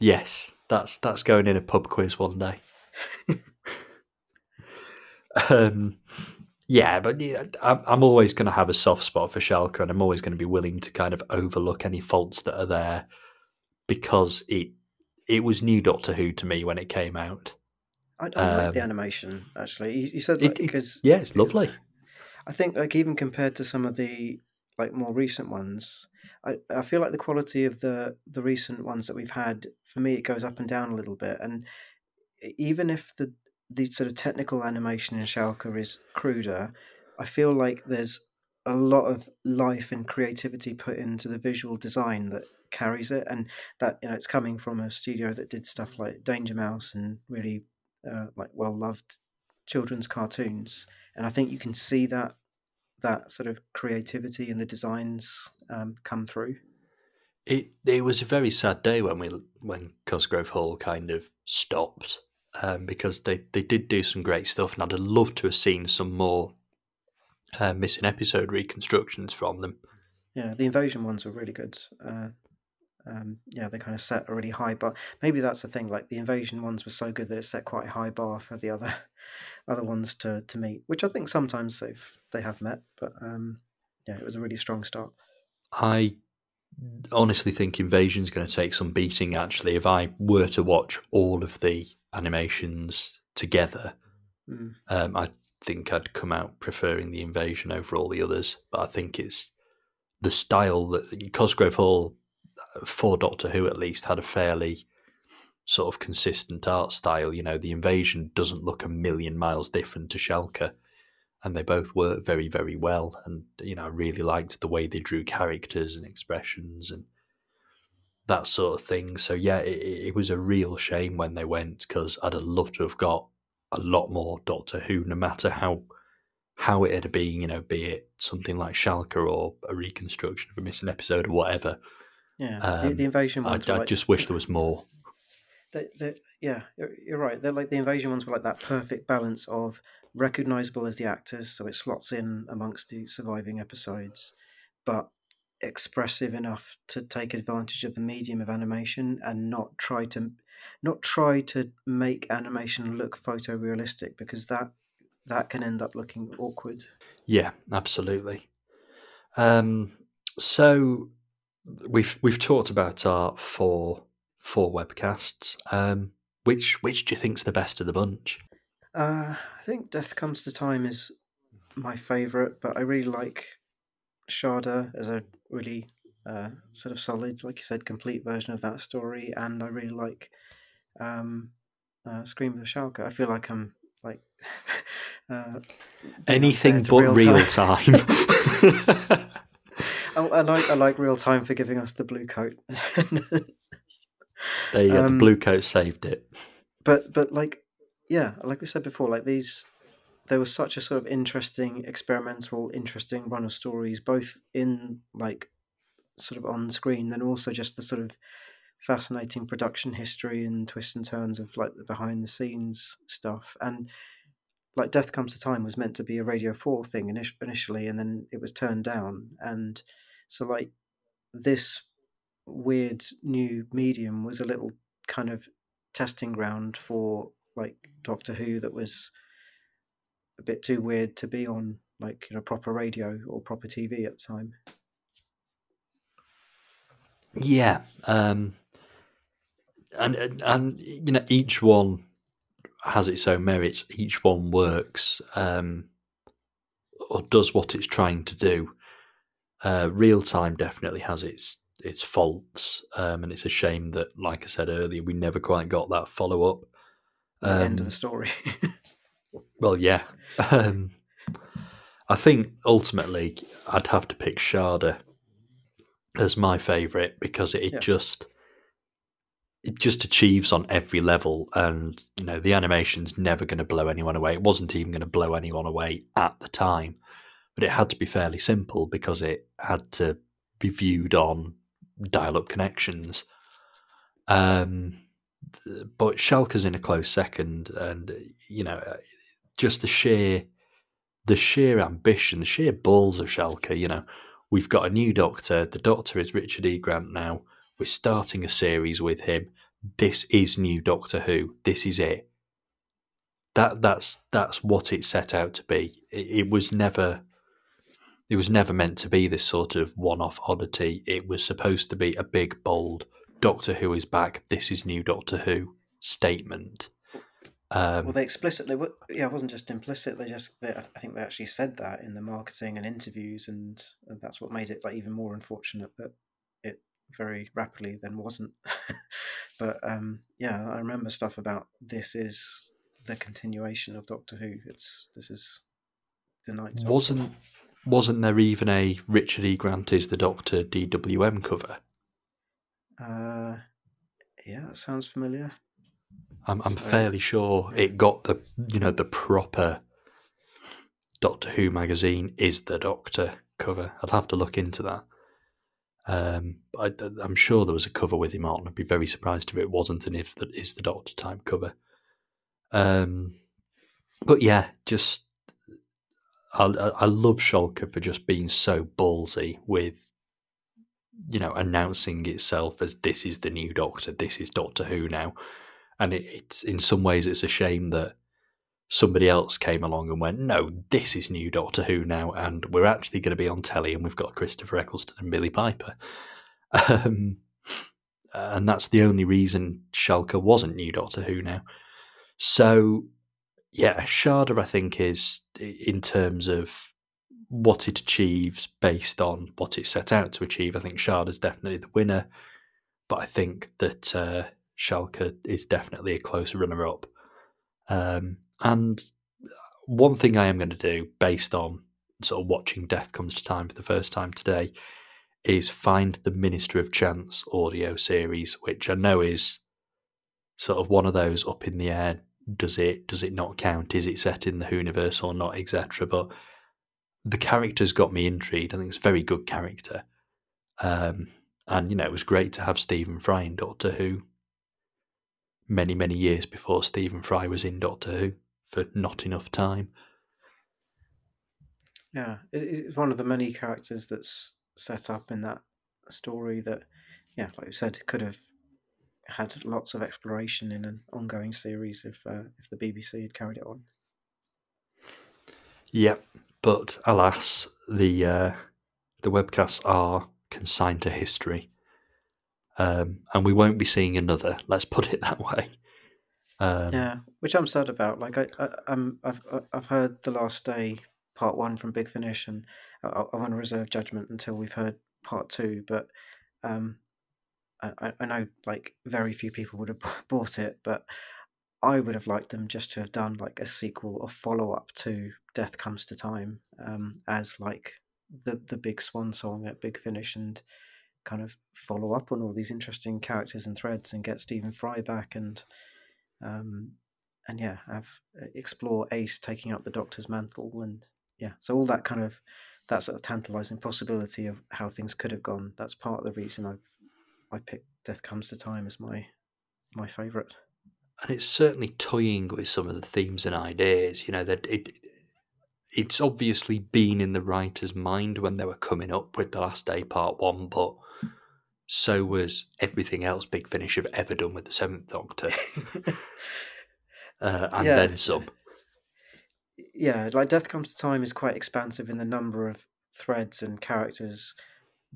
Yes, that's that's going in a pub quiz one day. um, yeah, but yeah, I'm, always going to have a soft spot for Shalka, and I'm always going to be willing to kind of overlook any faults that are there because it it was new Doctor Who to me when it came out. I, I like the Um, animation actually. You, you said It- like, it- because yeah, it's lovely. I think like even compared to some of the like more recent ones, I, I feel like the quality of the the recent ones that we've had for me it goes up and down a little bit, and even if the the sort of technical animation in Shalka is cruder, I feel like there's a lot of life and creativity put into the visual design that carries it, and that you know it's coming from a studio that did stuff like Danger Mouse and really uh, like well loved children's cartoons, and I think you can see that that sort of creativity in the designs um, come through. It it was a very sad day when we when Cosgrove Hall kind of stopped um, because they, they did do some great stuff, and I'd have loved to have seen some more uh, missing episode reconstructions from them. Yeah, the invasion ones were really good. Uh, um, yeah, they kind of set a really high bar. Maybe that's the thing. Like the invasion ones were so good that it set quite a high bar for the other other ones to, to meet, which I think sometimes they've they have met. But um, yeah, it was a really strong start. I honestly think Invasion's going to take some beating. Actually, if I were to watch all of the animations together, Mm. um, I think I'd come out preferring the Invasion over all the others. But I think it's the style that Cosgrove Hall, uh, for Doctor Who at least, had a fairly sort of consistent art style. You know, the Invasion doesn't look a million miles different to Shalka. And they both work very, very well. And, you know, I really liked the way they drew characters and expressions and that sort of thing. So, yeah, it, it was a real shame when they went because I'd have loved to have got a lot more Doctor Who, no matter how how it had been, you know, be it something like Shalka or a reconstruction of a missing episode or whatever. Yeah, the, Um, the invasion I, ones. were I like- just wish there was more. they, they, yeah, you're, you're right. They're like the invasion ones were like that perfect balance of recognizable as the actors, so it slots in amongst the surviving episodes, but expressive enough to take advantage of the medium of animation and not try to not try to make animation look photorealistic because that that can end up looking awkward. Yeah, absolutely. Um, so we've we've talked about our four four webcasts. Um, which which do you think's the best of the bunch? Uh, I think Death Comes to Time is my favourite, but I really like Shada as a really uh, sort of solid, like you said, complete version of that story, and I really like um, uh, Scream of the Shalka. I feel like I'm like uh, anything but real, real time. time. I, I, like I like real time for giving us the blue coat. there you go. Um, the blue coat saved it. But but like yeah, like we said before, like these there was such a sort of interesting experimental interesting run of stories both in like sort of on screen then also just the sort of fascinating production history and twists and turns of like the behind the scenes stuff. And like death comes to time was meant to be a radio 4 thing initially and then it was turned down. And so like this weird new medium was a little kind of testing ground for like doctor who that was a bit too weird to be on like you know proper radio or proper tv at the time yeah um and and you know each one has its own merits. Each one works um, or does what it's trying to do. Uh, real time definitely has its its faults, um, and it's a shame that, like I said earlier, we never quite got that follow up. Um, end of the um, story. well, yeah. Um, I think ultimately I'd have to pick Shada as my favourite because it yeah. just it just achieves on every level and you know the animation's never going to blow anyone away it wasn't even going to blow anyone away at the time but it had to be fairly simple because it had to be viewed on dial-up connections um, but Shalka's in a close second and you know just the sheer the sheer ambition the sheer balls of Shalka you know we've got a new doctor the doctor is Richard E Grant now we're starting a series with him. This is new Doctor Who. This is it. That that's that's what it set out to be. It, it was never it was never meant to be this sort of one-off oddity. It was supposed to be a big, bold Doctor Who is back. This is new Doctor Who statement. Um, well, they explicitly, yeah, it wasn't just implicit. They just, they, I think they actually said that in the marketing and interviews, and, and that's what made it like even more unfortunate that it very rapidly then wasn't. but um, yeah, I remember stuff about this is the continuation of Doctor Who. It's this is the night. Wasn't wasn't there even a Richard E. Grant is the Doctor DWM cover? Uh, yeah, that sounds familiar. I'm I'm so, fairly sure it got the you know the proper Doctor Who magazine is the Doctor cover. I'd have to look into that. Um, I, am sure there was a cover with him on. I'd be very surprised if it wasn't, and if that is the Doctor type cover. Um, but yeah, just I, I love Shalka for just being so ballsy with, you know, announcing itself as this is the new Doctor, this is Doctor Who now, and it, it's in some ways it's a shame that somebody else came along and went, no, this is new Doctor Who now, and we're actually going to be on telly, and we've got Christopher Eccleston and Billie Piper. Um, and that's the only reason Shalka wasn't new Doctor Who now. So, yeah, Shada, I think, is in terms of what it achieves based on what it set out to achieve. I think Shada's definitely the winner, but I think that uh, Shalka is definitely a close runner up. Um, and one thing I am going to do, based on sort of watching Death Comes to Time for the first time today, is find the Minister of Chance audio series, which I know is sort of one of those up in the air. Does it does it not count? Is it set in the universe or not, etc. But the character's got me intrigued. I think it's a very good character. Um, and you know, it was great to have Stephen Fry in Doctor Who many, many years before Stephen Fry was in Doctor Who for not enough time. Yeah, it's one of the many characters that's set up in that story that, yeah, like you said, could have had lots of exploration in an ongoing series if uh, if the BBC had carried it on. Yep, but alas, the uh, the webcasts are consigned to history. Um, and we won't be seeing another. Let's put it that way. Um, yeah, which I'm sad about. Like I, I am I've I've heard the last day part one from Big Finish, and I, I want to reserve judgment until we've heard part two. But um, I, I know like very few people would have bought it, but I would have liked them just to have done like a sequel or follow up to Death Comes to Time um, as like the the big swan song at Big Finish and kind of follow up on all these interesting characters and threads and get Stephen Fry back and um, and yeah, have uh, explore Ace taking up the Doctor's mantle and yeah, so all that kind of that sort of tantalizing possibility of how things could have gone. That's part of the reason I've I picked Death Comes to Time as my my favourite. And it's certainly toying with some of the themes and ideas. You know that it it's obviously been in the writer's mind when they were coming up with the last day part one, but so was everything else Big Finish have ever done with the Seventh Doctor, uh, and yeah. then some. Yeah, like Death Comes to Time is quite expansive in the number of threads and characters,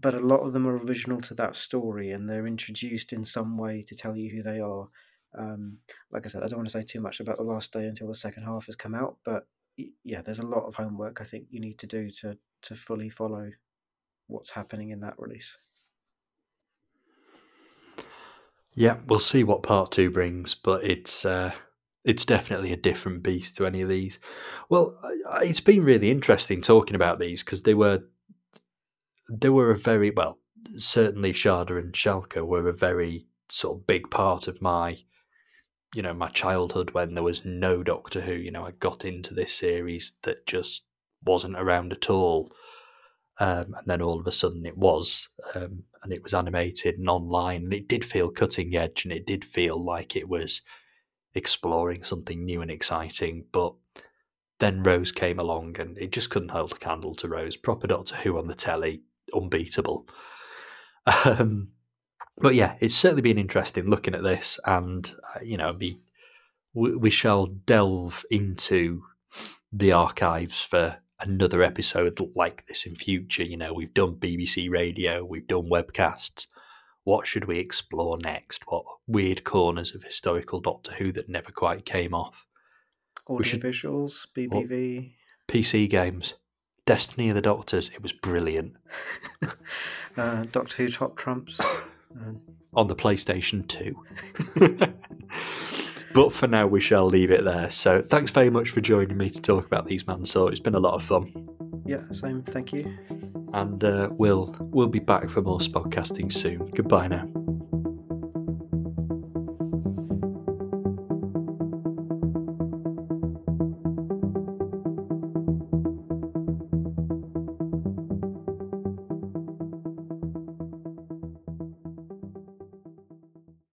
but a lot of them are original to that story, and they're introduced in some way to tell you who they are. Um, like I said, I don't want to say too much about the last day until the second half has come out, but yeah, there's a lot of homework I think you need to do to to fully follow what's happening in that release. Yeah, we'll see what part two brings, but it's uh, it's definitely a different beast to any of these. Well, it's been really interesting talking about these because they were they were a very well certainly Shada and Shalka were a very sort of big part of my you know my childhood when there was no Doctor Who. You know, I got into this series that just wasn't around at all. Um, and then all of a sudden it was, um, and it was animated and online, and it did feel cutting edge, and it did feel like it was exploring something new and exciting. But then Rose came along, and it just couldn't hold a candle to Rose. Proper Doctor Who on the telly, unbeatable. Um, but yeah, it's certainly been interesting looking at this, and uh, you know, be we, we shall delve into the archives for another episode like this in future. You know, we've done BBC Radio, we've done webcasts. What should we explore next? What weird corners of historical Doctor Who that never quite came off? Audio visuals, BBV, PC games, Destiny of the Doctors. It was brilliant. uh, Doctor Who top trumps um... on the PlayStation Two. But for now, we shall leave it there. So thanks very much for joining me to talk about these man. So it's been a lot of fun. Yeah, same. Thank you. And uh, we'll we'll be back for more podcasting soon. Goodbye now.